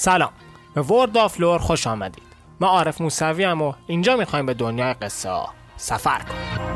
سلام. به ورد آف لور خوش آمدید. من عارف موسوی و اینجا می‌خوایم به دنیای قصه ها سفر کنیم.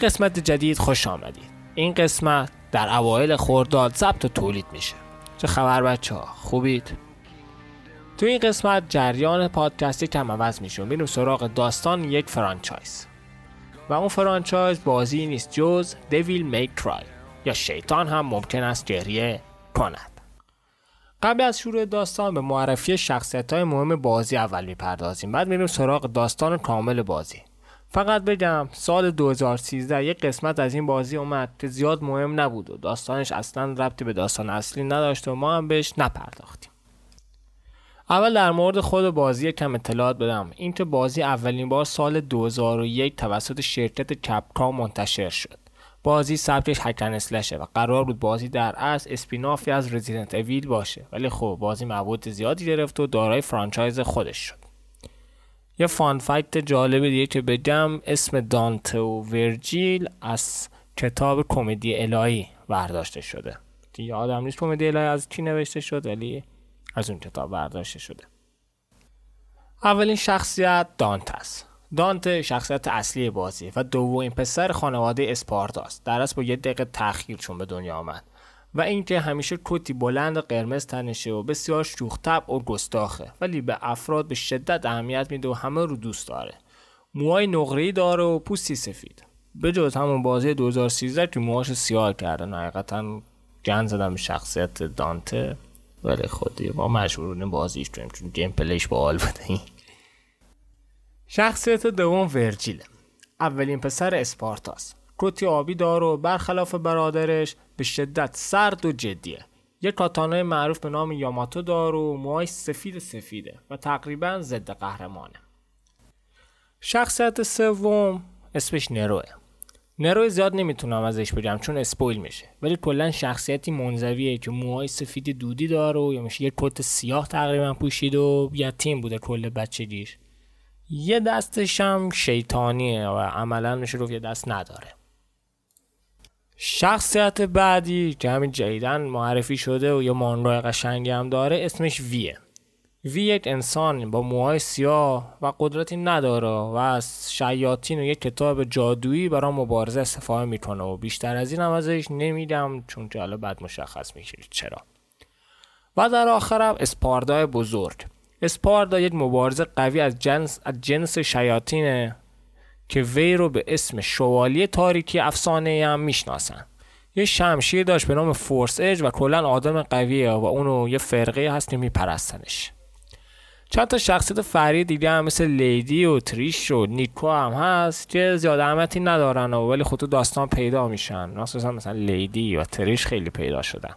قسمت جدید خوش آمدید. این قسمت در اوایل خورداد ضبط و تولید میشه. چه خبر بچه ها؟ خوبید؟ تو این قسمت جریان پادکست یه کم عوض میشه. میریم سراغ داستان یک franchise. و اون فرانچایز بازی نیست جز Devil May Cry یا شیطان هم ممکن است گریه کند. قبل از شروع داستان به معرفی شخصیت های مهم بازی اول می‌پردازیم. بعد میریم سراغ داستان کامل بازی. فقط بگم سال 2013 یک قسمت از این بازی اومد که زیاد مهم نبود و داستانش اصلا ربطی به داستان اصلی نداشت و ما هم بهش نپرداختیم. اول در مورد خود بازی کم اطلاعات بدم. اینکه بازی اولین بار سال 2001 توسط شرکت کپکام منتشر شد. بازی سبکش هکن اسلشه و قرار بود بازی در اصل اسپینافی از رزیدنت اویل باشه. ولی خب بازی مبود زیادی گرفت و دارای فرانچایز خودش شد. یه فان فکت جالب دیگه که بگم اسم دانته و ورجیل از کتاب کمدی الهی برداشته شده. که یادم نیست کمدی الهی از کی نوشته شد ولی از اون کتاب برداشته شده. اولین شخصیت دانت است. دانته شخصیت اصلی بازی و دومین پسر خانواده اسپارتاست. در اصل با یه دقیقه تأخیر چون به دنیا آمد. و اینکه همیشه کتی بلند قرمز تنشه و بسیار شوخ و گستاخه ولی به افراد به شدت اهمیت میده و همه رو دوست داره. موهای نقره‌ای داره و پوستی سفید. به جز همون بازی 2013 که موهاش سیاه کردن حقیقتا گن زدم شخصیت دانته. ولی خودی ما مجبورونه بازیش کنیم چون گیم پلیش باحال بوده. شخصیت دوم ورجیله اولین پسر اسپارتاس. کتی آبی دار و برخلاف برادرش به شدت سرد و جدیه. یک کاتانای معروف به نام یاماتو دار و موهای سفید سفیده و تقریبا ضد قهرمانه. شخصیت سوم اسمش نروه. نروه زیاد نمی‌تونم ازش بگم چون اسپویل میشه ولی کلا شخصیتی منزویه که موهای سفید دودی داره و یا میشه یک کت سیاه تقریبا پوشید و یتیم بوده کل بچگیش. یه دستش هم شیطانیه و عملا میشه رو یه دست نداره. شخصیت بعدی که همین جدیدن معرفی شده و یه مانرای قشنگی هم داره اسمش ویه. وی یک انسان با موهای سیاه و قدرتی نداره و از شیاطین و یک کتاب جادویی برای مبارزه استفاده می‌کنه و بیشتر از این هم ازش نمیدم چون که حالا بعد مشخص میشه چرا. و در آخرم اسپاردای بزرگ. اسپاردا یک مبارز قوی از جنس از جنس شیاطینه که وی رو به اسم شوالیه تاریکی افسانه هم می‌شناسن. یه شمشیر داشت به نام فورس اج و کلا آدم قویه و اونو یه فرقه هست که میپرستنش. چند تا شخصیت فری دیگه هم مثل لیدی و تریش و نیکو هم هست که زیاد اهمیتی ندارن و ولی خود داستان پیدا میشن. مخصوصا مثلا لیدی و تریش خیلی پیدا شدن.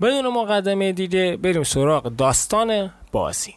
بدون مقدمه دیگه بریم سراغ داستان بازی.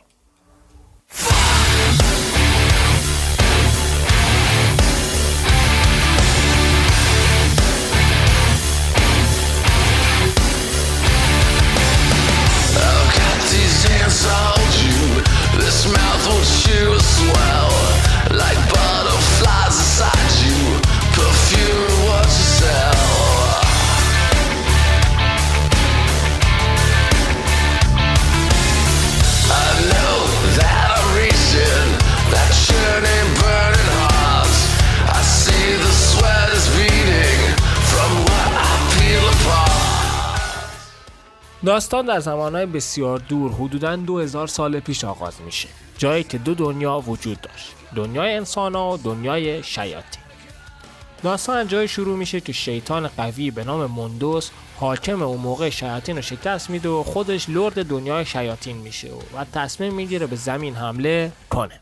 داستان در زمانهای بسیار دور حدودا 2000 سال پیش آغاز میشه. جایی که دو دنیا وجود داشت. دنیای انسان و دنیای شیاطین. داستان جای شروع میشه که شیطان قوی به نام مندوس حاکم اون موقع شیاطین رو شکست میده و خودش لرد دنیای شیاطین میشه و تصمیم می‌گیره به زمین حمله کنه.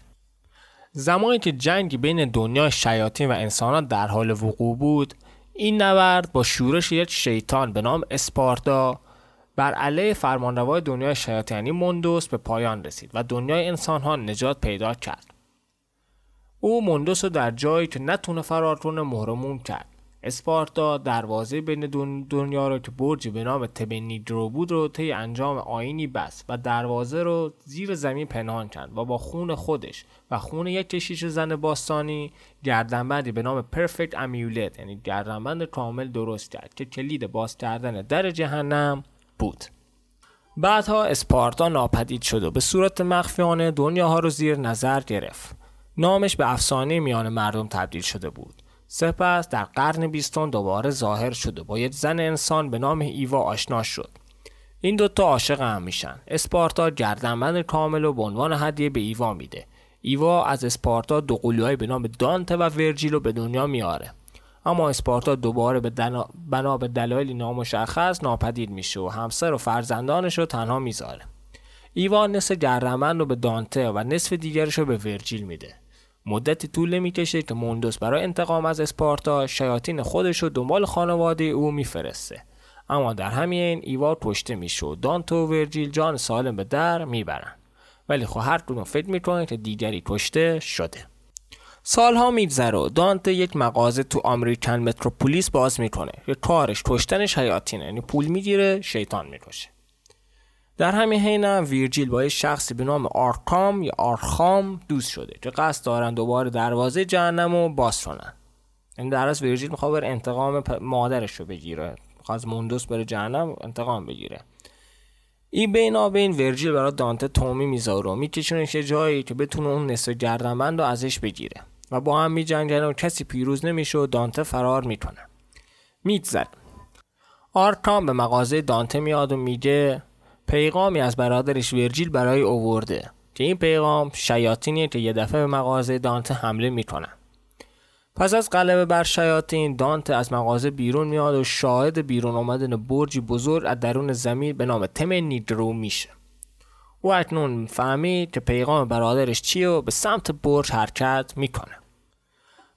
زمانی که جنگی بین دنیای شیاطین و انسانات در حال وقوع بود این نبرد با شورش یک شیطان به نام اسپارتا بر علیه فرمانروای دنیای شیاطین یعنی مندوس به پایان رسید و دنیای انسان ها نجات پیدا کرد. او مندوس رو در جایی که نتونه فرار کنه مهرموم کرد. اسپارتا دروازه بین دنیا رو که برجی به نام تبنیدرو بود رو طی انجام آینی بست و دروازه رو زیر زمین پنهان کرد و با خون خودش و خون یک کشیش زن باستانی گردنبندی به نام پرفکت امیولت یعنی گردنبند کامل درست کرد که کلید باز کردن در جهنم بود. بعدها اسپارتا ناپدید شد و به صورت مخفیانه دنیاها رو زیر نظر گرفت. نامش به افسانه میان مردم تبدیل شده بود. سپس در قرن بیستم دوباره ظاهر شده با یک زن انسان به نام ایوا آشنا شد. این دوتا عاشق هم میشن. اسپارتا گردنبند کامل و به عنوان هدیه به ایوا میده. ایوا از اسپارتا دو قلوهای به نام دانته و ورجیلو به دنیا میاره. اما اسپارتا دوباره به. بنا به دلایلی نامشخص ناپدید میشه و همسر و فرزندانش رو تنها می‌ذاره. ایوا نصف گردنبند رو به دانته و نصف دیگرش رو به ورجیل میده. مدتی طول نمی‌کشه که موندوس برای انتقام از اسپارتا شیاطین خودش رو دنبال خانواده او میفرسته. اما در همین ایوا کشته میشه و دانتو و ورجیل جان سالم به در می‌برن. ولی خب هر کدوم فکر می‌کنه که دیگری کشته شده. سالها میگذره و دانته یک مغازه تو آمریکن متروپولیس باز می‌کنه. که کارش کشتن شیاطینه یعنی پول می‌گیره شیطان می‌کشه. در همین حین ویرجیل با یک شخصی به نام آرکام یا آرخام دوست شده که قصد دارن دوباره دروازه جهنم رو باز کنن. این یعنی در از ویرجیل می‌خواد انتقام مادرش رو بگیره. می‌خواد موندوس بره جهنم انتقام بگیره. این بینا بین ورجیل برای دانته تومی می‌ذاره و میکشونش یه جایی که بتونه اون نصف گردنبند رو ازش بگیره. و با هم میجنگن و کسی پیروز نمیشه و دانته فرار می‌کنه. میگذره. آرکام به مغازه دانته میاد و میگه پیغامی از برادرش ورجیل برای اوورده. که این پیغام شیاطینیه که یه دفعه به مغازه دانته حمله می‌کنن پس از غلبه بر شیاطین دانته از مغازه بیرون میاد و شاهد بیرون آمدن برجی بزرگ از درون زمین به نام تم نیدرو میشه. او اکنون فهمید که پیغام برادرش چیه و به سمت برج حرکت می‌کنه.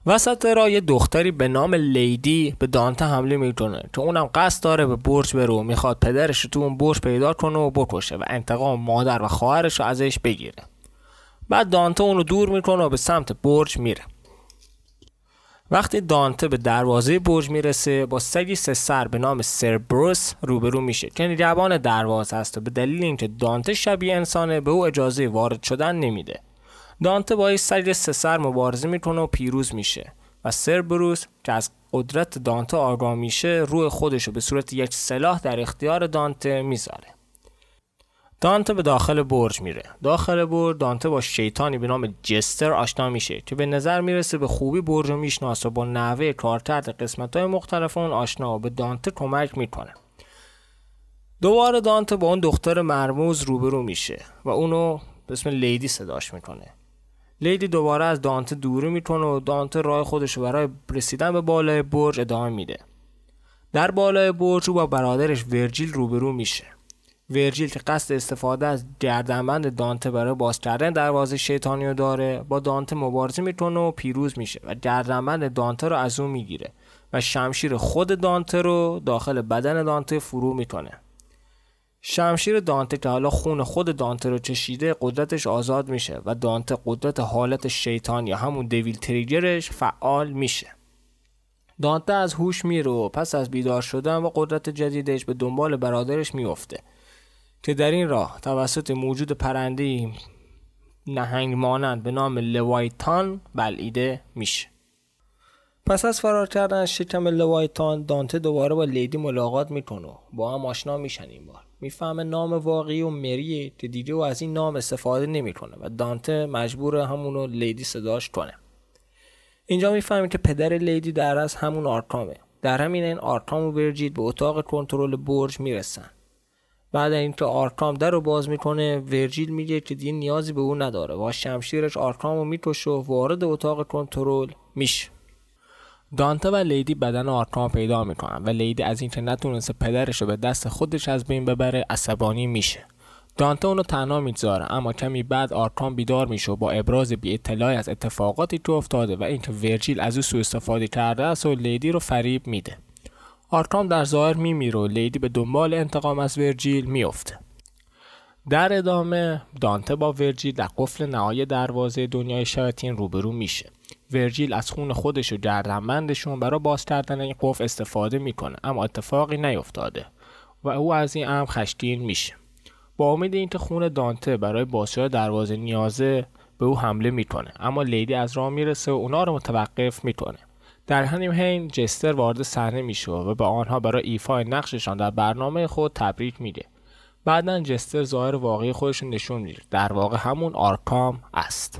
وسط را یه دختری به نام لیدی به دانته حمله می‌کنه که اونم قصد داره به برج بره و می‌خواد پدرش رو تو اون برج پیدا کنه و بکشه و انتقام مادر و خواهرش رو ازش بگیره. بعد دانته اونو دور می‌کنه و به سمت برج میره. وقتی دانته به دروازه برج می‌رسه با سگی سه سر به نام سربروس روبرو میشه. که نگهبان دروازه است و به دلیل اینکه دانته شبیه انسانه به او اجازه وارد شدن نمیده. دانته با سگ سه سر مبارزه می‌کنه و پیروز میشه و سربروس که از قدرت دانته آگاه میشه روح خودش رو به صورت یک سلاح در اختیار دانته می‌ذاره. دانته به داخل برج میره. داخل برج دانته با شیطانی به نام جستر آشنا میشه که به نظر می‌رسه به خوبی برج رو می‌شناسه و با نحوه کارکرد قسمت های مختلف اون آشنا و به دانته کمک می‌کنه. دوباره دانته با اون دختر مرموز روبرو میشه و اونو به اسم لیدی صداش می‌کنه. لیدی دوباره از دانته دوری می‌کنه و دانته راه خودش برای رسیدن به بالای برج ادامه میده. در بالای برج او با برادرش ورجیل روبرو میشه. ورجیل که قصد استفاده از گردنبند دانته برای باز کردن دروازه شیطانی رو داره با دانته مبارزه می‌کنه و پیروز میشه و گردنبند دانته رو از اون می‌گیره و شمشیر خود دانته رو داخل بدن دانته فرو می‌کنه. شمشیر دانته که حالا خون خود دانته رو چشیده قدرتش آزاد میشه و دانته قدرت حالت شیطان یا همون دیویل تریگرش فعال میشه. دانته از هوش میره و پس از بیدار شدن و قدرت جدیدش به دنبال برادرش میفته که در این راه توسط موجود پرنده نهنگ مانند به نام لوایتان بلعیده میشه. پس از فرار کردن از شکم لوایتان دانته دوباره با لیدی ملاقات می‌کنه. با هم آشنا میشن این بار. می‌فهمه نام واقعی او مریه که دیگه و از این نام استفاده نمی‌کنه و دانته مجبور همونو لیدی صداش کنه. اینجا می‌فهمیم که پدر لیدی در از همون آرکامه. در همین این آرکام و ورجیل به اتاق کنترل برج می‌رسن. بعد اینکه آرکام در رو باز می‌کنه ورجیل میگه که دیگه نیازی به او نداره. و شمشیرش آرکام رو می‌کشه و وارد اتاق کنترل میشه. دانته و لیدی بدن آرکام پیدا می‌کنن و لیدی از اینکه نتونسته پدرش رو به دست خودش از بین ببره عصبانی میشه. دانته اونو تنها می‌گذاره اما کمی بعد آرکام بیدار میشه و با ابراز بی اطلاعی از اتفاقاتی که افتاده و اینکه ورجیل از او سوء استفاده کرده است و لیدی رو فریب میده. آرکام در ظاهر میمیره و لیدی به دنبال انتقام از ورجیل میفته در ادامه دانته با ورجیل در قفل نهایی دروازه دنیای شیاطین روبرو میشه. ورجیل از خون خودش و گردنبندشون برای باز کردن این قفل استفاده می‌کنه اما اتفاقی نیفتاده و او از این امر خشمگین میشه. با امید اینکه خون دانته برای بازشدن دروازه نیازه به او حمله می‌کنه اما لیدی از راه می‌رسه و اونا رو متوقف می‌کنه. در همین حین جستر وارد صحنه میشه و به آنها برای ایفای نقششان در برنامه خود تبریک میده بعدا جستر ظاهر واقعی خودش نشون میده. در واقع همون آرکام است.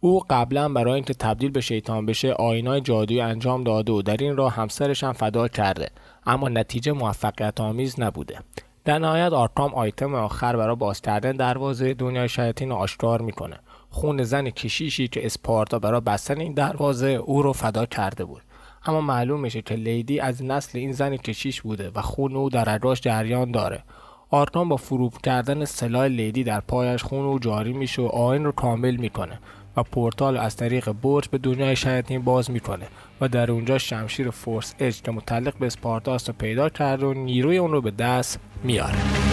او قبلا برای اینکه تبدیل به شیطان بشه آیین‌های جادویی انجام داده و در این راه همسرش هم فدا کرده. اما نتیجه موفقیت آمیز نبوده. در نهایت آرکام آیتم آخر برای باز کردن دروازه دنیای شیاطین آشکار می‌کنه. خون زن کشیشی که اسپاردا برای بستن این دروازه او رو فدا کرده بود. اما معلوم میشه که لیدی از نسل این زن کشیش بوده و خون او در رگاش جریان داره. آرکام با فرو کردن سلاح لیدی در پایش خون او جاری میشه و آیین رو کامل می‌کنه و پورتال از طریق برج به دنیای شیاطین باز می‌کنه و در اونجا شمشیر فورس اج که متعلق به اسپارتاس رو پیدا کرده و نیروی اون رو به دست میاره.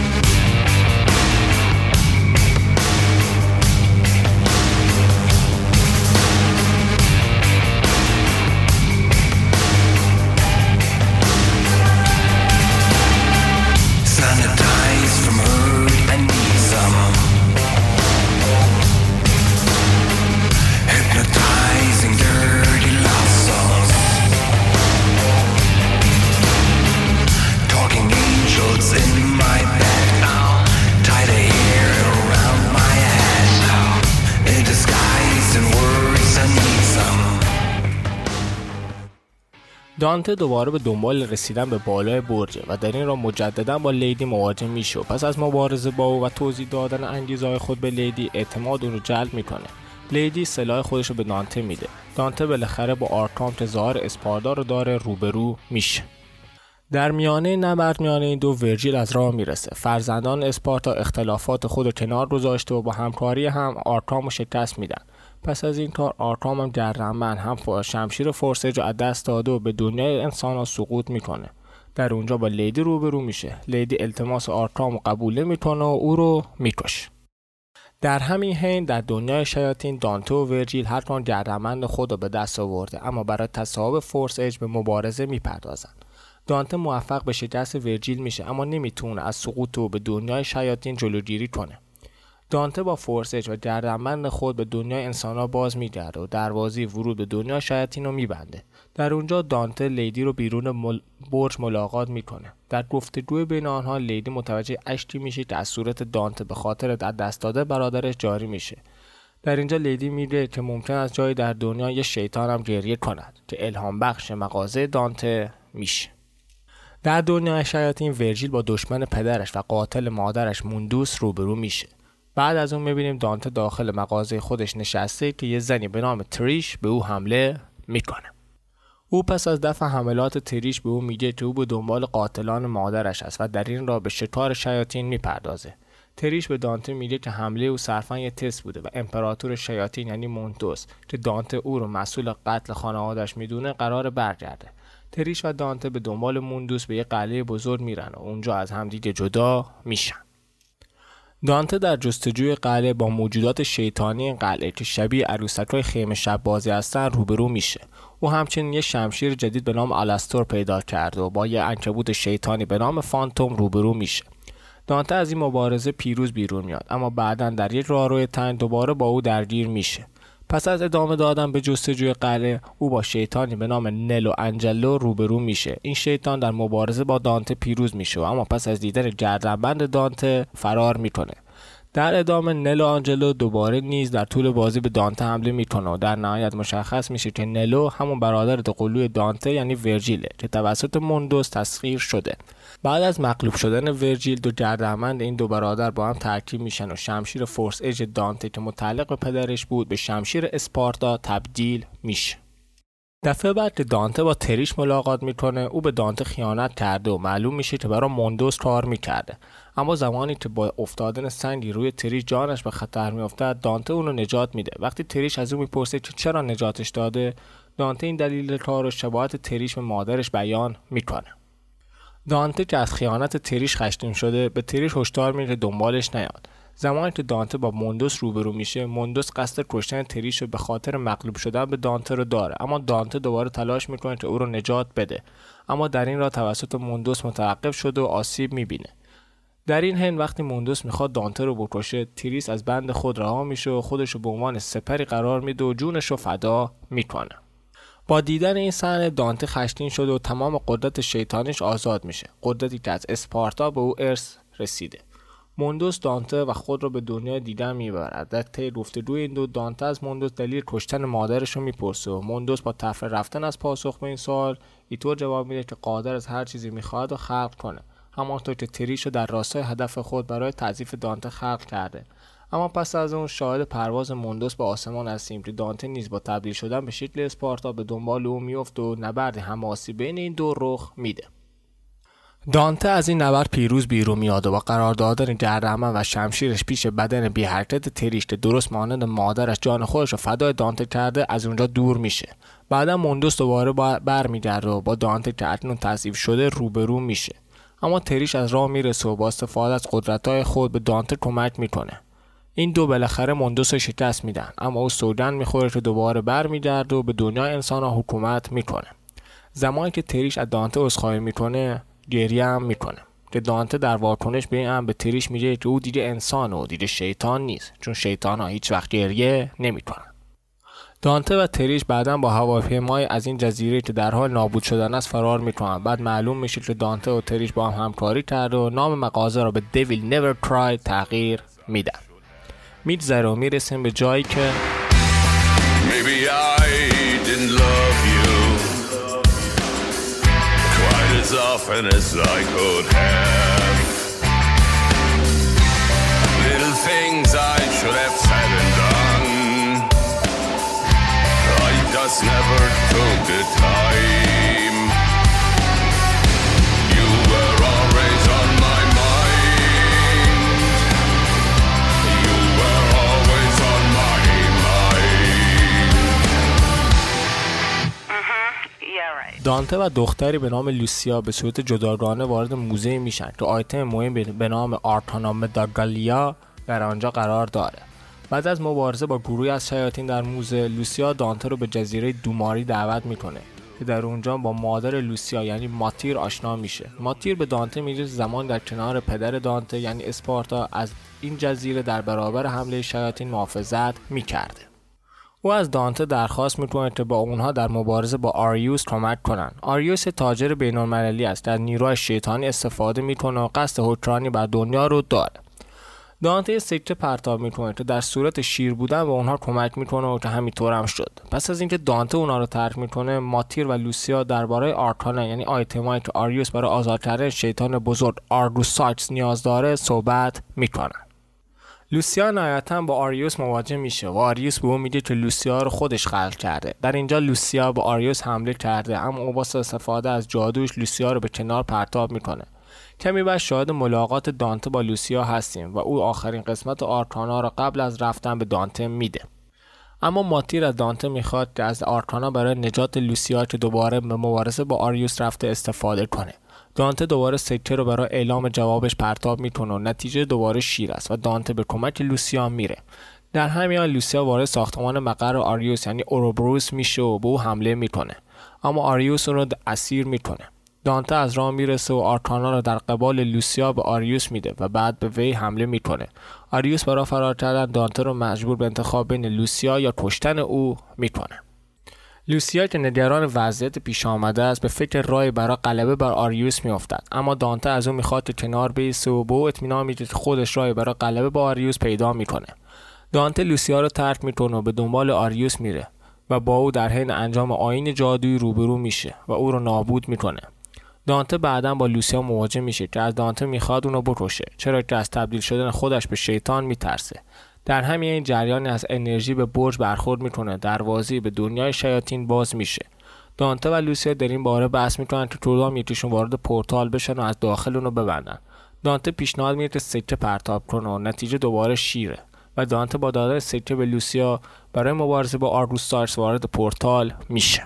دانته دوباره به دنبال رسیدن به بالای برجه و در این راه مجددا با لیدی مواجه میشه و پس از مبارزه با او و توضیح دادن انگیزه‌های خود به لیدی اعتماد اون رو جلب می‌کنه. لیدی سلاح خودش رو به دانته میده. دانته بالاخره با آرکام که ظاهر اسپاردا رو داره روبرو میشه. در میانه نبرد میانه این دو ورجیل از راه می‌رسه. فرزندان اسپاردا اختلافات خود رو کنار گذاشته و با همکاری هم آرکام رو شکست میدن. پس از این کار آرکام هم گردنبند هم شمشیر Force Edge رو از دست داده و به دنیای انسان ها سقوط می‌کنه. در اونجا با لیدی روبرو میشه. لیدی التماس آرکام قبول نمی‌کنه و او رو می‌کشه. در همین حین در دنیای شیاطین دانته و ورجیل هر کدام گردنبند خود رو به دست آورده اما برای تصاحب Force Edge به مبارزه می‌پردازند. دانته موفق به شکست ورجیل میشه اما نمی‌تونه از سقوط او به دنیای شیاطین جلوگیری کنه. دانته با فورسج و گردنبند خود به دنیای انسانها باز میگرده و دروازه ورود به دنیای شیاطین رو میبنده. در اونجا دانته لیدی رو بیرون مل... برج ملاقات می‌کنه. در گفتگوی بین آنها لیدی متوجه اشکی میشه که از صورت دانته به خاطر در دست داده برادرش جاری میشه. در اینجا لیدی میگه که ممکن است جایی در دنیا یه شیطان هم گریه کند که الهام بخش مغازه دانته میشه. در دنیای شیاطین ورجیل با دشمن پدرش و قاتل مادرش موندوس روبرو میشه. بعد از اون می‌بینیم دانته داخل مغازه خودش نشسته که یه زنی به نام تریش به او حمله می‌کنه. او پس از دفع حملات تریش به او میگه که او به دنبال قاتلان مادرش است و در این راه به شکار شیاطین می‌پردازه. تریش به دانته میگه که حمله او صرفا یه تست بوده و امپراتور شیاطین یعنی مونتوس که دانته او رو مسئول قتل خانوادش می‌دونه قرار برگرده. تریش و دانته به دنبال موندوس به یه قلعه بزرگ میرن و اونجا از همدیگه جدا میشن. دانته در جستجوی قلعه با موجودات شیطانی قلعه که شبیه عروسک های خیمه شب بازی هستن روبرو میشه. او همچنین یه شمشیر جدید به نام آلستور پیدا کرده و با یه عنکبوت شیطانی به نام فانتوم روبرو میشه. دانته از این مبارزه پیروز بیرون میاد اما بعدا در یک راهروی تنگ دوباره با او درگیر میشه. پس از ادامه دادن به جستجوی قلعه او با شیطانی به نام نلو انجلو روبرو میشه. این شیطان در مبارزه با دانته پیروز میشه اما پس از دیدن گردنبند دانته فرار می‌کنه. در ادامه نلو آنجلو دوباره نیز در طول بازی به دانته حمله می‌کنه و در نهایت مشخص میشه که نلو همون برادر قلوی دانته یعنی ورجیله که توسط موندوس تسخیر شده. بعد از مغلوب شدن ورجیل دو گردنبند این دو برادر با هم ترکیب میشن و شمشیر فورس اج دانته که متعلق به پدرش بود به شمشیر اسپارتا تبدیل میشه. دفعه بعد که دانته با تریش ملاقات می‌کنه او به دانته خیانت کرده و معلوم میشه که برای موندوس کار می‌کرده. اما زمانی که با افتادن سنگی روی تریش جانش به خطر میافتد دانته اونو نجات میده. وقتی تریش از او می‌پرسه که چرا نجاتش داده دانته این دلیل کار و شباهت تریش به مادرش بیان می‌کنه. دانته که از خیانت تریش خشتیم شده به تریش هشدار میده دنبالش نیاد. زمانی که دانته با موندوس روبرو میشه موندوس قصد کشتن تریش به خاطر مغلوب شدن به دانته رو داره. اما دانته دوباره تلاش می‌کنه که او رو نجات بده. اما در این راه توسط موندوس متوقف شده و آسیب می‌بینه. در این حین وقتی موندوس می‌خواد دانته رو بکشه تریس از بند خود رها میشه و خودش رو به عنوان سپری قرار میده و جونش رو فدا می‌کنه. با دیدن این صحنه دانته خشتین شده و تمام قدرت شیطانش آزاد میشه. قدرتی که از اسپارتا به او ارث رسیده. موندوس دانته و خود را به دنیا دیدن می‌برد. در طی گفتگوی این دو دانته از موندوس دلیل کشتن مادرش رو می‌پرسه و موندوس با تفره رفتن از پاسخ به این سوال ایتور جواب میده که قادر از هر چیزی می‌خواهد و خلق کنه. همانطور که تریش رو در راستای هدف خود برای تضعیف دانته خلق کرده. اما پس از اون شاهد پرواز موندوس به آسمان هستیم که دانته نیز با تبدیل شدن به شکل اسپارتا به دنبال او میفته و نبرد هماسی بین این دو رخ میده. دانته از این نبرد پیروز بیرون میاد و با قرار دادن گردرمن و شمشیرش پیش بدن بی حرکت تریش که درست مانند مادرش جان خودش رو فدای دانته کرده از اونجا دور میشه. بعدا موندوس دوباره برمیگرده و با دانته که اکنون تصیف شده روبرو میشه. اما تریش از راه می‌رسه و با استفاده از قدرتهای خود به دانته کمک می‌کنه. این دو بالاخره موندوس رو شکست میدن. اما او سوگند می‌خوره که دوباره برمیگرده و به دنیا انسان حکومت می‌کنه. زمانی که تریش از دانته عذرخواهی می‌کنه گریه هم می‌کنه. که دانته در واکنش به این هم به تریش میگه که او دیگه انسان و دیگه شیطان نیست. چون شیطان ها هیچ وقت گریه نمی‌کنن. دانته و تریش بعدا با هواپیمای از این جزیره که در حال نابود شدن است فرار می‌کنن. بعد معلوم میشه که دانته و تریش با هم همکاری کرده و نام مغازه را به دیویل نیور ترای تغییر میدن. میگذره و میرسیم به جایی که Maybe I didn't love you quite as often as I could have. Little things I should have said and done. I just never took the time. دانته و دختری به نام لوسیا به صورت جداگانه وارد موزه میشن که آیتم مهم به نام آرتانا مداگالیا در آنجا قرار داره. بعد از مبارزه با گروهی از شیاطین در موزه لوسیا دانته رو به جزیره دوماری دعوت می‌کنه که در اونجا با مادر لوسیا یعنی ماتیر آشنا میشه. ماتیر به دانته میگه زمان در کنار پدر دانته یعنی اسپارتا از این جزیره در برابر حمله شیاطین محافظت می‌کرده. او از دانته درخواست می‌کنه که با اونها در مبارزه با آریوس کمک کنن. آریوس تاجر بینالمللی است در نیروی شیطانی استفاده می‌کنه و قصد حکرانی بر دنیا رو داره. دانته یه سکه پرتاب می‌کنه که در صورت شیر بودن به اونها کمک می‌کنه و که همینطور هم شد. پس از اینکه دانته اونها رو ترک می‌کنه، ماتیر و لوسیا درباره آرکانا یعنی آیتمایی که آریوس برای آزاد کردن شیطان بزرگ آرگوساکس نیاز داره صحبت می‌کنن. لوسیا نهایتا با آریوس مواجه میشه و آریوس به او میگه که لوسیا رو خودش خلق کرده. در اینجا لوسیا به آریوس حمله کرده اما او با استفاده از جادوش لوسیا رو به کنار پرتاب می‌کنه. کمی بعد شاهد ملاقات دانته با لوسیا هستیم و او آخرین قسمت آرکانا را قبل از رفتن به دانته میده. اما ماتیر از دانته می‌خواد که از آرکانا برای نجات لوسیا که دوباره به مبارزه با آریوس رفته استفاده کنه. دانته دوباره سکه رو برای اعلام جوابش پرتاب می‌کنه و نتیجه دوباره شیر است و دانته به کمک لوسیا میره. در همین حال لوسیا وارد ساختمان مقر آریوس یعنی اوروبروس میشه و به او حمله می‌کنه. اما آریوس اون رو اسیر می‌کنه. دانته از راه می‌رسه و آرکانا رو در قبال لوسیا به آریوس میده و بعد به وی حمله می‌کنه. آریوس برای فرار کردن دانته رو مجبور به انتخاب بین لوسیا یا کشتن او می‌کنه. لوسیا که نگران وضعیت پیش آمده است به فکر راهی برای غلبه بر آریوس میافتد. اما دانته از او می‌خواد که کنار بایسته و به او اطمینان میده که خودش راهی برای غلبه با آریوس پیدا می‌کنه. دانته لوسیا رو ترک می‌کنه و به دنبال آریوس میره و با او در حین انجام آین جادویی روبرو میشه و او رو نابود می‌کنه. دانته بعدا با لوسیا مواجه میشه که از دانته می‌خواد اونو بکشه چرا که از تبدیل شدن خودش به شیطان میترسه. در همین جریان از انرژی به برج برخورد می‌کنه. دروازه به دنیای شیاطین باز میشه. دانته و لوسیا در این باره بحث می‌کنن که کدام یکیشون وارد پورتال بشن و از داخل اونو ببندن. دانته پیشنهاد میده که سکه پرتاب کنه و نتیجه دوباره شیره. و دانته با دادن سکه به لوسیا برای مبارزه با آرگوساکس وارد پورتال میشه.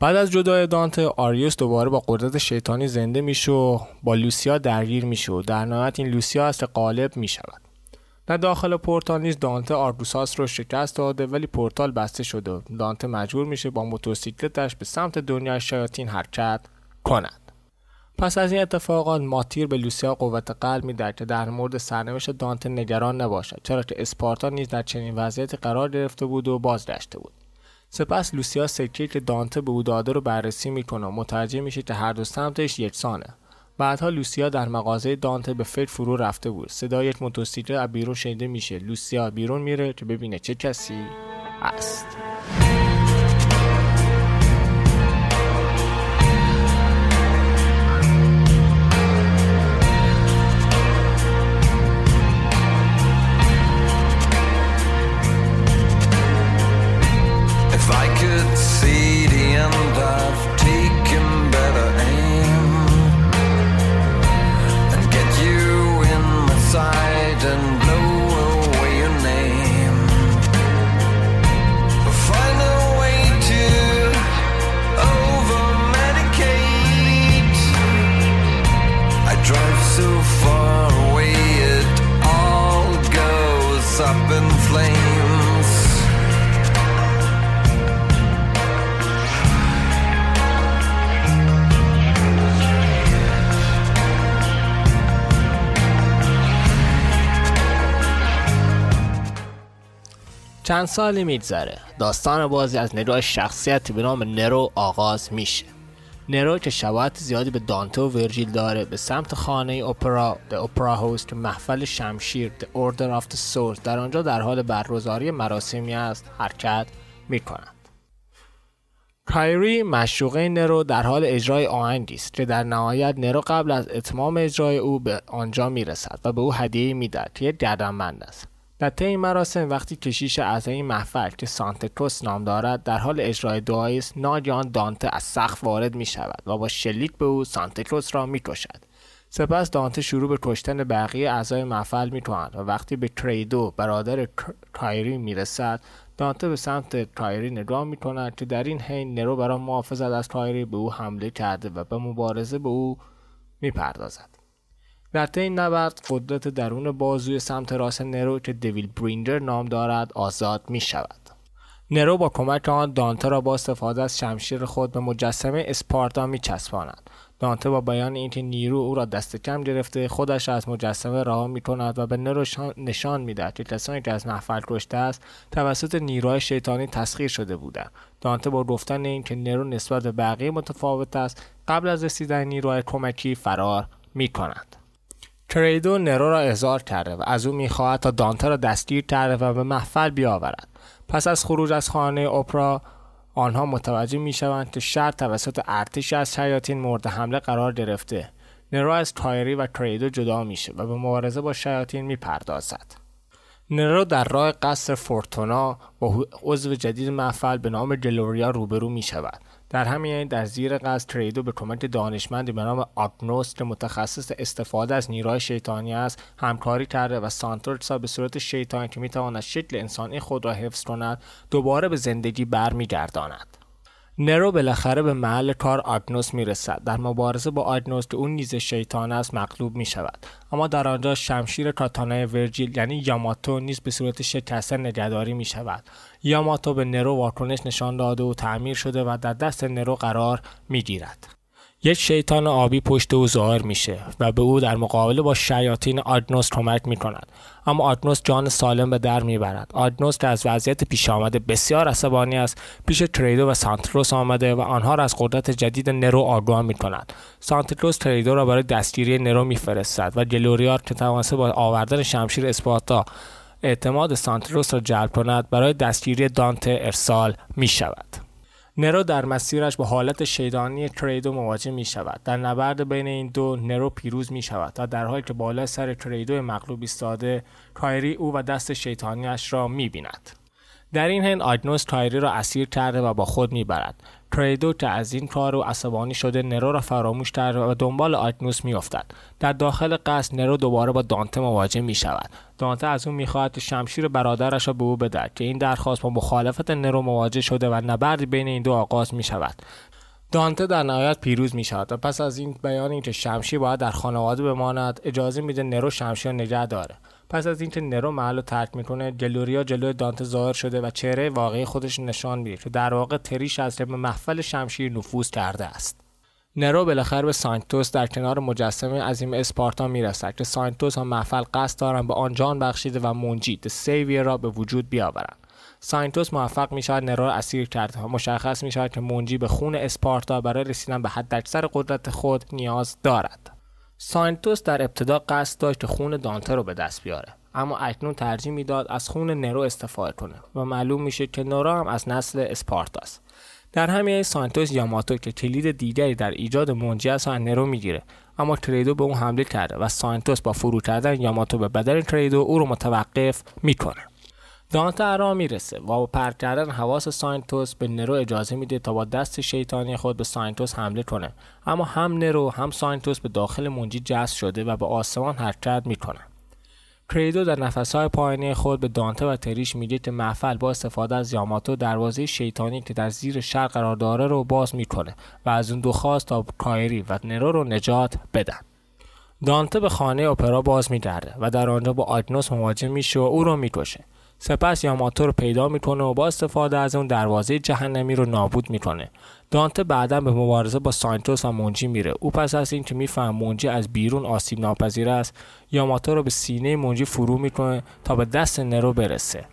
بعد از جدایی دانته آریوس دوباره با قدرت شیطانی زنده میشه و با لوسیا درگیر میشه و در نهایت این لوسیا است که غالب می‌شود. در داخل پورتال نیز دانته آرگوساکس رو شکست داده ولی پورتال بسته شده. دانته مجبور میشه با موتورسیکلتش به سمت دنیای شیاطین حرکت کند. پس از این اتفاقات ماتیر به لوسیا قوت قلب می‌دهد که در مورد سرنوشت دانته نگران نباشد چرا که اسپاردا نیز در چنین وضعیتی قرار گرفته بود و بازگشته بود. سپس لوسیا سکه که دانته به او داده رو بررسی می‌کنه و متوجه میشه که هر دو سمتش یکسانه. بعدها لوسیا در مغازه دانته به فکر فرو رفته بود. صدای یک موتورسیکلت از بیرون شنیده میشه. لوسیا بیرون میره که ببینه چه کسی است چند سالی میگذره. داستان بازی از نگاه شخصیتی به نام نرو آغاز میشه. نرو که شباهت زیادی به دانته و ورژیل داره به سمت خانه اپرا The اپرا هاوس که محفل شمشیر The Order of the Sword در آنجا در حال برگزاری مراسمی است حرکت می‌کند. کایری مشروقه نرو در حال اجرای آهنگی است که در نهایت نرو قبل از اتمام اجرای او به آنجا می‌رسد و به او هدیه می‌دهد که یک گردنبند است. در طی مراسم وقتی کشیش اعضای محفل که سانتکروس نام دارد در حال اجرای دعایی است ناگهان دانته از سقف وارد می شود و با شلیک به او سانتکروس را می کشد سپس دانته شروع به کشتن بقیه اعضای محفل می کند و وقتی به کریدو برادر کایری می رسد دانته به سمت کایری نگاه می کند که در این حین نرو برای محافظت از کایری به او حمله کرده و به مبارزه به او می پردازد. در طی این نبرد قدرت درون بازوی سمت راست نرو که دویل برینجر نام دارد آزاد می شود. نرو با کمک آن دانته را با استفاده از شمشیر خود به مجسمه اسپارتا می چسباند. دانته با بیان اینکه نیرو او را دست کم گرفته خودش را از مجسمه رها می کند و به نرو نشان می دهد که کسانی که از محفل کشته است توسط نیروهای شیطانی تسخیر شده بودند. دانته با گفتن اینکه نرو نسبت به بقیه متفاوت است قبل از رسیدن نیروهای کمکی فرار می کند. کریدو نرو را احضار کرده و از او می‌خواهد تا دانته را دستگیر کرده و به محفل بیاورد. پس از خروج از خانه اپرا آنها متوجه می‌شوند که شهر توسط ارتشی از شیاطین مورد حمله قرار گرفته. نرو از کایری و کریدو جدا میشه و به مبارزه با شیاطین می‌پردازد. نرو در راه قصر فورتونا با عضو جدید محفل به نام گلوریا روبرو می شود در همین در زیر قصد تریدو به کمک دانشمندی به نام آگنوس که متخصص استفاده از نیروهای شیطانی است. همکاری کرده و سانتورسا به صورت شیطانی که می‌تواند شکل انسانی خود را حفظ کند دوباره به زندگی برمیگرداند. نرو بالاخره به محل کار آگنوس می‌رسد. در مبارزه با آگنوس که اون نیز شیطان است مغلوب می شود اما در آنجا شمشیر کاتانای ورجیل یعنی یاماتو نیز به صورت شکسته نگهداری می شود یاماتو به نرو واکنش نشان داده و تعمیر شده و در دست نرو قرار می گیرد یک شیطان آبی پشت او ظاهر میشه و به او در مقابله با شیاطین آگنوس کمک می کند اما آگنوس جان سالم به در می‌برد. آگنوس که از وضعیت پیش آمده بسیار عصبانی است پیش تریدو و سانتروس آمده و آنها را از قدرت جدید نرو آگاه می کند سانتروس تریدو را برای دستگیری نرو میفرستد و گلوریار که توانسته با آوردن شمشیر اسپارتا اعتماد سانتروس را جلب کند برای دستگیری دانته ارسال می شود. نرو در مسیرش با حالت شیطانی کریدو مواجه می شود. در نبرد بین این دو نرو پیروز می شود و در حالی که بالای سر کریدو مغلوب ایستاده کایری او و دست شیطانیش را می بیند. در این حین آگنوس کایری را اسیر کرده و با خود می‌برد کریدو که از این کار و عصبانی شده نرو را فراموش کرده و دنبال آگنوس میافتد. در داخل قصد نرو دوباره با دانته مواجه می شود دانته از او می‌خواهد که شمشیر برادرش را به او بدهد که این درخواست با مخالفت نرو مواجه شده و نبردی بین این دو آغاز می شود دانته در نهایت پیروز می شود و پس از این بیان اینکه شمشیر باید در خانواده بماند اجازه میده نرو شمشیر نگه داره. پس از اینکه نرو محل رو ترک می‌کنه گلوریا جلوی دانته ظاهر شده و چهره واقعی خودش نشان میده که در واقع تریش است که به محفل شمشیر نفوذ کرده است. نرو بالاخره به سانکتوس در کنار مجسمه عظیم اسپاردا می‌رسد که سانکتوس هم محفل قصد دارن به آن جان بخشیده و منجی Savior را به وجود بیاورند سانکتوس موفق می شود نرو را اسیر کرده و مشخص می شود که منجی به خون اسپاردا برای رسیدن به حداکثر قدرت خود نیاز دارد. سانکتوس در ابتدا قصد داشت خون دانته رو به دست بیاره اما اکنون ترجیح می‌داد از خون نرو استفاده کنه و معلوم میشه که نرو هم از نسل اسپارداست. در همین سانکتوس یاماتو که کلید دیگری در ایجاد منجی از نرو می‌گیره اما کریدو به اون حمله کرده و سانکتوس با فرو کردن یاماتو به بدن کریدو او رو متوقف می‌کنه. دانته از راه می‌رسه و با پرت کردن حواس سانکتوس به نرو اجازه میده تا با دست شیطانی خود به سانکتوس حمله کنه. اما هم نرو هم ساینتوس به داخل منجی جذب شده و به آسمان حرکت می‌کنه. کریدو در نفسهای پایینی خود به دانته و تریش میگه که محفل با استفاده از یاماتو دروازه شیطانی که در زیر شر قرار داره رو باز می‌کنه و از اون دو خواست تا کایری و نرو رو نجات بدن. دانته به خانه اپرا باز میگرده و در آنجا با آگنوس مواجه میشه و او رو می‌کشه. سپس یاماتو رو پیدا می‌کنه و با استفاده از اون دروازه جهنمی رو نابود می‌کنه. دانته بعدا به مبارزه با ساینتوس و مونجی میره. او پس از اینکه میفهم مونجی از بیرون آسیب ناپذیر است یاماتو رو به سینه مونجی فرو می‌کنه تا به دست نرو برسه.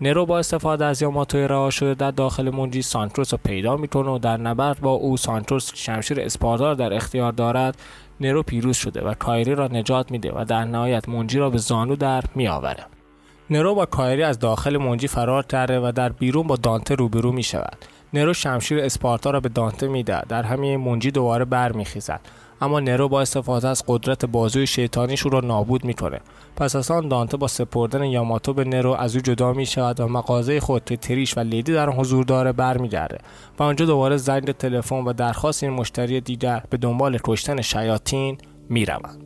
نرو با استفاده از یاماتوی رها شده در داخل مونجی سانتروس رو پیدا می‌کنه و در نبرد با او سانتروس شمشیر اسپاردار در اختیار دارد. نرو پیروز شده و کایری را نجات میده و در نهایت مونجی را به زانو در میآوره. نرو با کایری از داخل منجی فرار کرده و در بیرون با دانته روبرو می شود. نرو شمشیر اسپارتا را به دانته میده در همین منجی دوباره برمیخیزد اما نرو با استفاده از قدرت بازوی شیطانیش او را نابود می‌کنه پس از آن دانته با سپردن یاماتو به نرو از او جدا می شود و مغازه خود که تریش و لیدی در حضور داره برمیگرده و آنجا دوباره زنگ تلفن و درخواست این مشتری دیگر به دنبال کشتن شیاطین می‌روند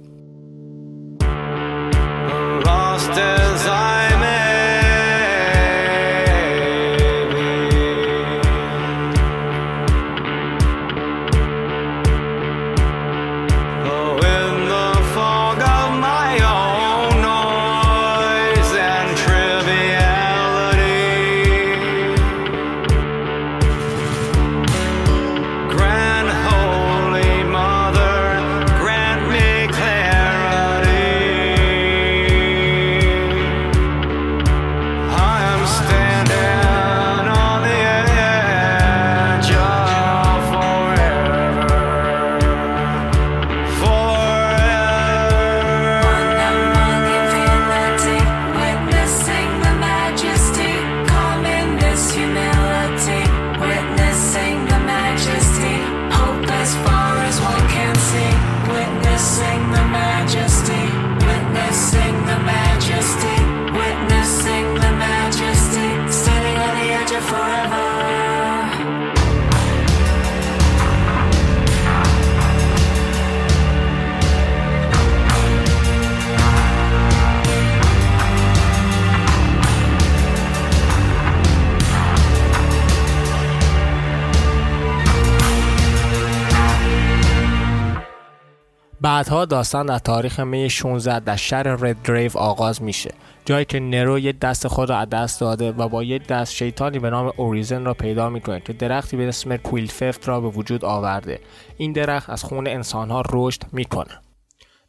داستان در تاریخ می 16 در شهر رد گریو آغاز میشه. جایی که نرو یک دست خود را از دست داده و با یک دست شیطانی به نام اوریزن را پیدا می‌کنه که درختی به اسم کویلففت را به وجود آورده. این درخت از خون انسانها رشد می‌کنه.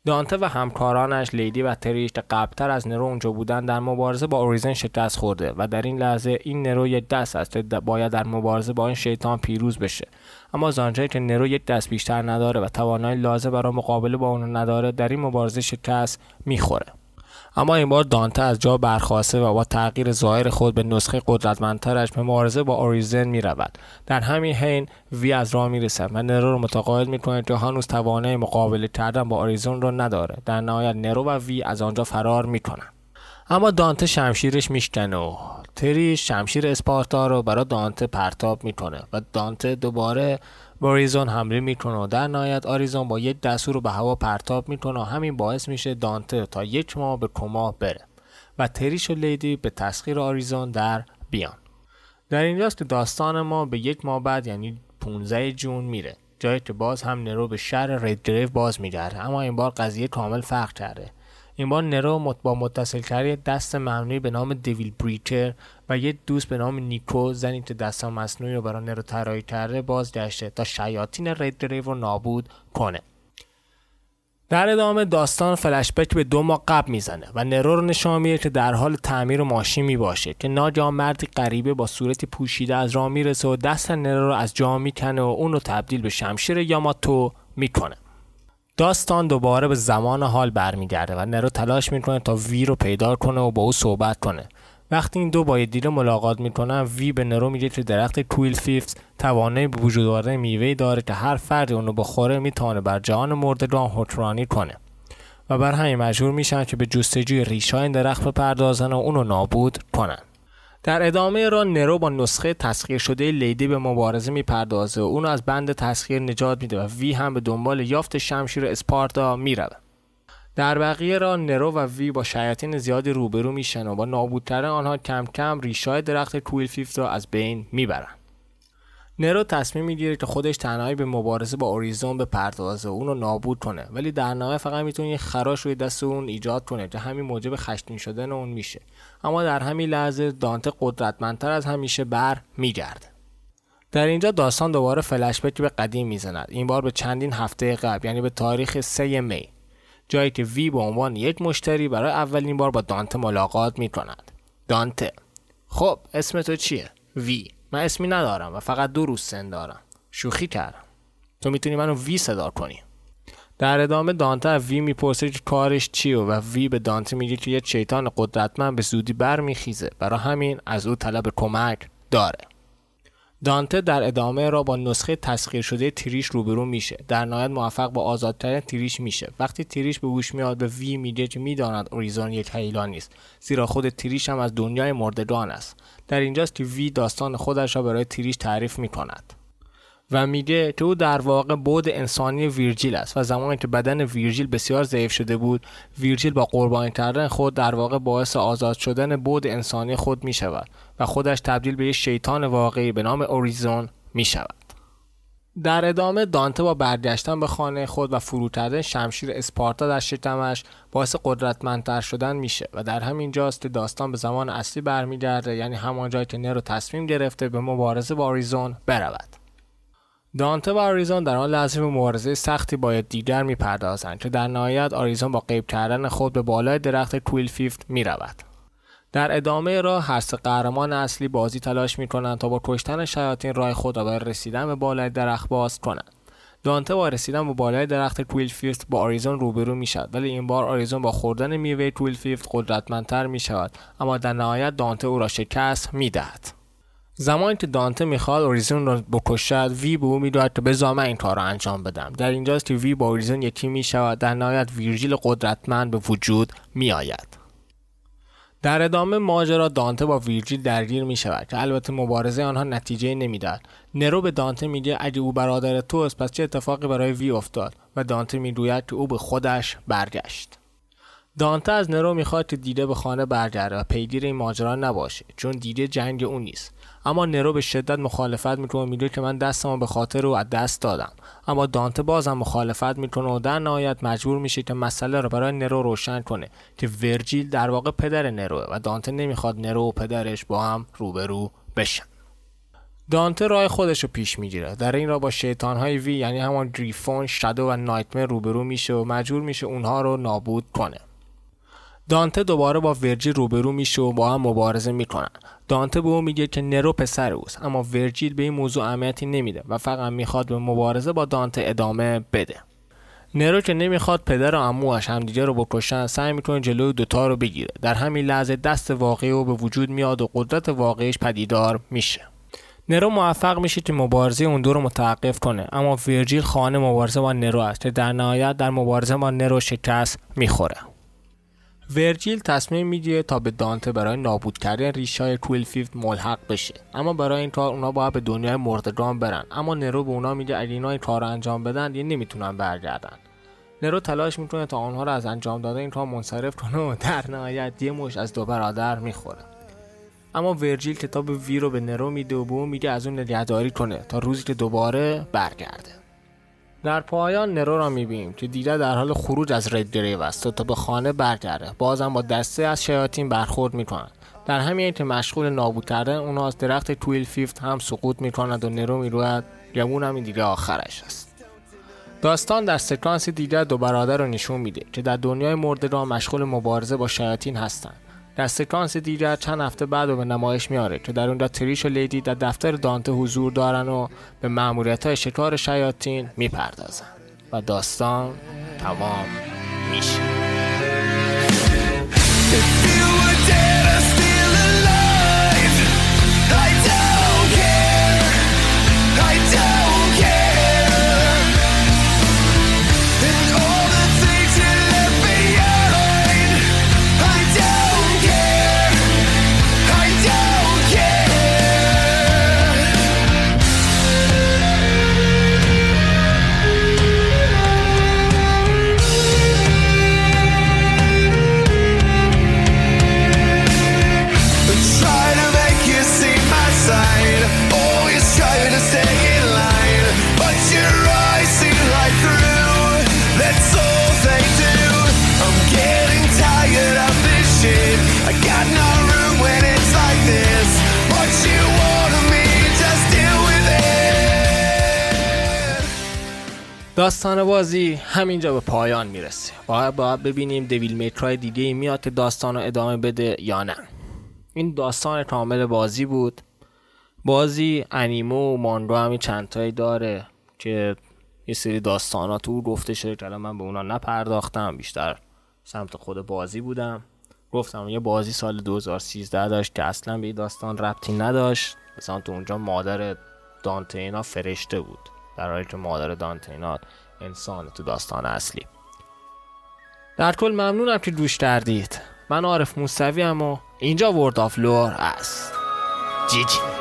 دانته و همکارانش لیدی و تریش که قبلتر از نرو اونجا بودن در مبارزه با اوریزن شکست خورده و در این لحظه این نرو یک دست است باید در مبارزه با این شیطان پیروز بشه. اما زانجایی که نرو یک دست بیشتر نداره و توانایی لازم برای مقابله با اون نداره در این مبارزه شکست می‌خوره. اما این بار دانته از جا برخواسته و با تغییر ظاهر خود به نسخه قدرتمندترش به مبارزه با اوریزن می رود. در همین حین وی از راه می رسد و نرو رو متقاعد می کند که هنوز توانه مقابله کردن با اوریزن را نداره. در نهایت نرو و وی از آنجا فرار می کنند. اما دانته شمشیرش میشکنه و تری شمشیر اسپارتا رو برای دانته پرتاب می‌کنه و دانته دوباره با حمله می‌کنه. و در نهایت آریزون با یک دستور رو به هوا پرتاب می‌کنه و همین باعث میشه دانته تا یک ماه به کما بره و تریش و لیدی به تسخیر آریزون در بیان. در اینجاست که داستان ما به یک ماه بعد یعنی 15 جون میره جایی که باز هم نرو به شهر رید باز میگرده. اما این بار قضیه کامل فرق کرده. این بار نرو با متصل کردن دست ممنوعی به نام دیویل بریچر و یه دوست به نام نیکو زنی که دست مصنوعی رو برای نرو طراحی کرده بازگشته تا شیاطین رید دریو رو نابود کنه. در ادامه داستان فلشبک به دو ماه قبل می‌زنه و نرو رو نشان میده که در حال تعمیر ماشین می باشه که ناجا مردی غریبه با صورتی پوشیده از راه می‌رسه و دست نرو رو از جا می‌کنه و اون رو تبدیل به شمشیر یاماتو می‌کنه. داستان دوباره به زمان حال برمیگرده و نرو تلاش می‌کنه تا وی رو پیدا کنه و با او صحبت کنه. وقتی این دو با دیده ملاقات می‌کنن وی به نرو میگه که درخت کویل فیفز توانه به وجود آوردن میوه داره که هر فردی اونو بخوره می‌تونه بر جهان مردگان حکمرانی کنه. و بر همین مجبور میشن که به جستجوی ریشای این درخت بپردازن و اونو نابود کنن. در ادامه را نرو با نسخه تسخیر شده لیدی به مبارزه می‌پردازه. و اونو از بند تسخیر نجات میده و وی هم به دنبال یافت شمشیر اسپارتا می‌رود. در بقیه را نرو و وی با شیاطین زیادی روبرو میشن و با نابود کردن آنها کم کم ریشای درخت کویل فیفت را از بین می‌برند نرو تصمیم می‌گیره که خودش تنهایی به مبارزه با اوریزون به پردازه و اون رو نابود کنه. ولی در نهایت فقط می‌تونه یه خراش روی دست اون ایجاد کنه که همین موجب خشمگین شدن اون میشه. اما در همین لحظه دانته قدرتمندتر از همیشه بر میگرده. در اینجا داستان دوباره فلشبک به قدیم می‌زند. این بار به چندین هفته قبل یعنی به تاریخ 3 می. جایی که وی به عنوان یک مشتری برای اولین بار با دانته ملاقات می کند. دانته. خب اسم تو چیه؟ وی. من اسمی ندارم و فقط دو روز سن دارم. شوخی کردم. تو می‌تونی منو وی صدا کنی. در ادامه دانته از وی می‌پرسه که کارش چیه و وی به دانته میگه که یه شیطان قدرتمند به زودی برمیخیزه. برای همین از او طلب کمک داره. دانته در ادامه را با نسخه تسخیر شده تریش روبرو میشه. در نهایت موفق با آزاد کردن تریش میشه. وقتی تریش به گوش میاد به وی میگه که می‌داند اوریزون یک حیلان نیست زیرا خود تریش هم از دنیای مردگان است. در اینجاست که وی داستان خودش را برای تریش تعریف می‌کند. و میگه که او در واقع بود انسانی ویرجیل است و زمانی که بدن ویرجیل بسیار ضعیف شده بود ویرجیل با قربانی کردن خود در واقع باعث آزاد شدن بود انسانی خود می شود و خودش تبدیل به یک شیطان واقعی به نام اوریزون می شود در ادامه دانته با برگشتن به خانه خود و فرو کردن شمشیر اسپارتا در شکمش باعث قدرتمندتر شدن میشه و در همین جاست داستان به زمان اصلی برمیگرده یعنی همان جایی که نرو تصمیم گرفته به مبارزه با آریزون برود. دانته و آریزون در آن لحظه به مبارزه سختی باید دیگر می‌پردازند که در نهایت آریزون با قیب کردن خود به بالای درخت کویل فیفت می‌رود در ادامه راه هر سه قهرمان اصلی بازی تلاش می‌کنند تا با کشتن شیاطین راه خود را برای رسیدن به بالای درخت باز کنند دانته با رسیدن به بالای درخت Qliphoth با Urizen روبرو می شود ولی این بار Urizen با خوردن میوه Qliphoth قدرتمندتر می شود اما در نهایت دانته او را شکست می دهد. زمانی که دانته می‌خواد Urizen رو بکشد V به او می‌دهد که بذار من این کار رو انجام بدم. در اینجاست که V با Urizen یکی می‌شود در نهایت ویرژیل قدرتمند به وجود میآید. در ادامه ماجرا دانته با ویرجیل درگیر می شود که البته مبارزه آنها نتیجه نمی‌داد نرو به دانته میگه اگه او برادر تو است پس چه اتفاقی برای وی افتاد؟ و دانته می‌گوید که او به خودش برگشت. دانته از نرو می‌خواد که دیده به خانه برگرده و پیگیر این ماجرا نباشه چون دیده جنگ او نیست. اما نرو به شدت مخالفت می‌کنه میگه که من دستمو به خاطر او از دست دادم. اما دانته بازم مخالفت می‌کنه و در نهایت مجبور میشه که مسئله رو برای نرو روشن کنه که ورجیل در واقع پدر نروه و دانته نمی‌خواد نرو و پدرش با هم روبرو بشن. دانته راه خودش رو پیش می‌گیره. در این را با شیطان های وی یعنی همان گریفون شادو و نایتمر روبرو میشه و مجبور میشه اونها رو نابود کنه. دانته دوباره با ورجیل روبرو میشه و با هم مبارزه می‌کنن. دانته به او میگه که نرو پسر اوست اما ورجیل به این موضوع اهمیتی نمیده و فقط می‌خواد به مبارزه با دانته ادامه بده. نرو که نمی‌خواد پدر و عموش همدیگه رو بکشن سعی می‌کنه جلوی دوتا رو بگیره. در همین لحظه دست واقعی او به وجود میاد و قدرت واقعیش پدیدار میشه. نرو موفق میشه که مبارزه اون دو رو متوقف کنه اما ورجیل خانه مبارزه با نرو است که در نهایت در مبارزه با نرو شکست می‌خوره. ورجیل تصمیم می‌گیره تا به دانته برای نابود کردن ریشای کویلفیلد ملحق بشه. اما برای این کار اونا باید به دنیای مردگان برن. اما نرو به اونا میگه اگه اینا این کار انجام بدن یه نمی‌تونن برگردن. نرو تلاش می‌کنه تا آنها رو از انجام دادن این کار منصرف کنه و در نهایت یه مش از دو برادر می‌خوره. اما ورجیل کتاب وی رو به نرو میده و به اون میگه از اون نگهداری کنه تا روزی که دوباره برگرده. در پایان نرو را می‌بینیم که دیده در حال خروج از رد دریو است تا به خانه برگرده. بازم با دسته از شیاطین برخورد می‌کنند در همین که مشغول نابود کردن اونا از درخت تویل فیفت هم سقوط می‌کنند و نرو می‌روید گمون هم این دیگه آخرش است. داستان در سکانس دیگر دو برادر رو نشون میده که در دنیای مردگان مشغول مبارزه با شیاطین هستند. در سکانس دیگر چند هفته بعد رو به نمایش میاره که در اونجا تریش و لیدی در دفتر دانته حضور دارن و به معمولیت های شکار شیاطین می‌پردازن و داستان تمام میشه. داستان بازی همینجا به پایان می‌رسه. باید باید ببینیم دویل میکرای دیگه میاد که داستان رو ادامه بده یا نه. این داستان کامل بازی بود. بازی انیمو و مانگا همی چندتایی داره که یه سری داستانات تو گفته شده که من به اونا نپرداختم بیشتر سمت خود بازی بودم. گفتم یه بازی سال 2013 داشت که اصلا به داستان ربطی نداشت. مثلا تو اونجا مادر دانته اینا فرشته بود. در حالی که مادر دانته اینا انسان تو داستان اصلی. در کل ممنونم که گوش کردید. من عارف موسوی و اینجا World of Lore است GG.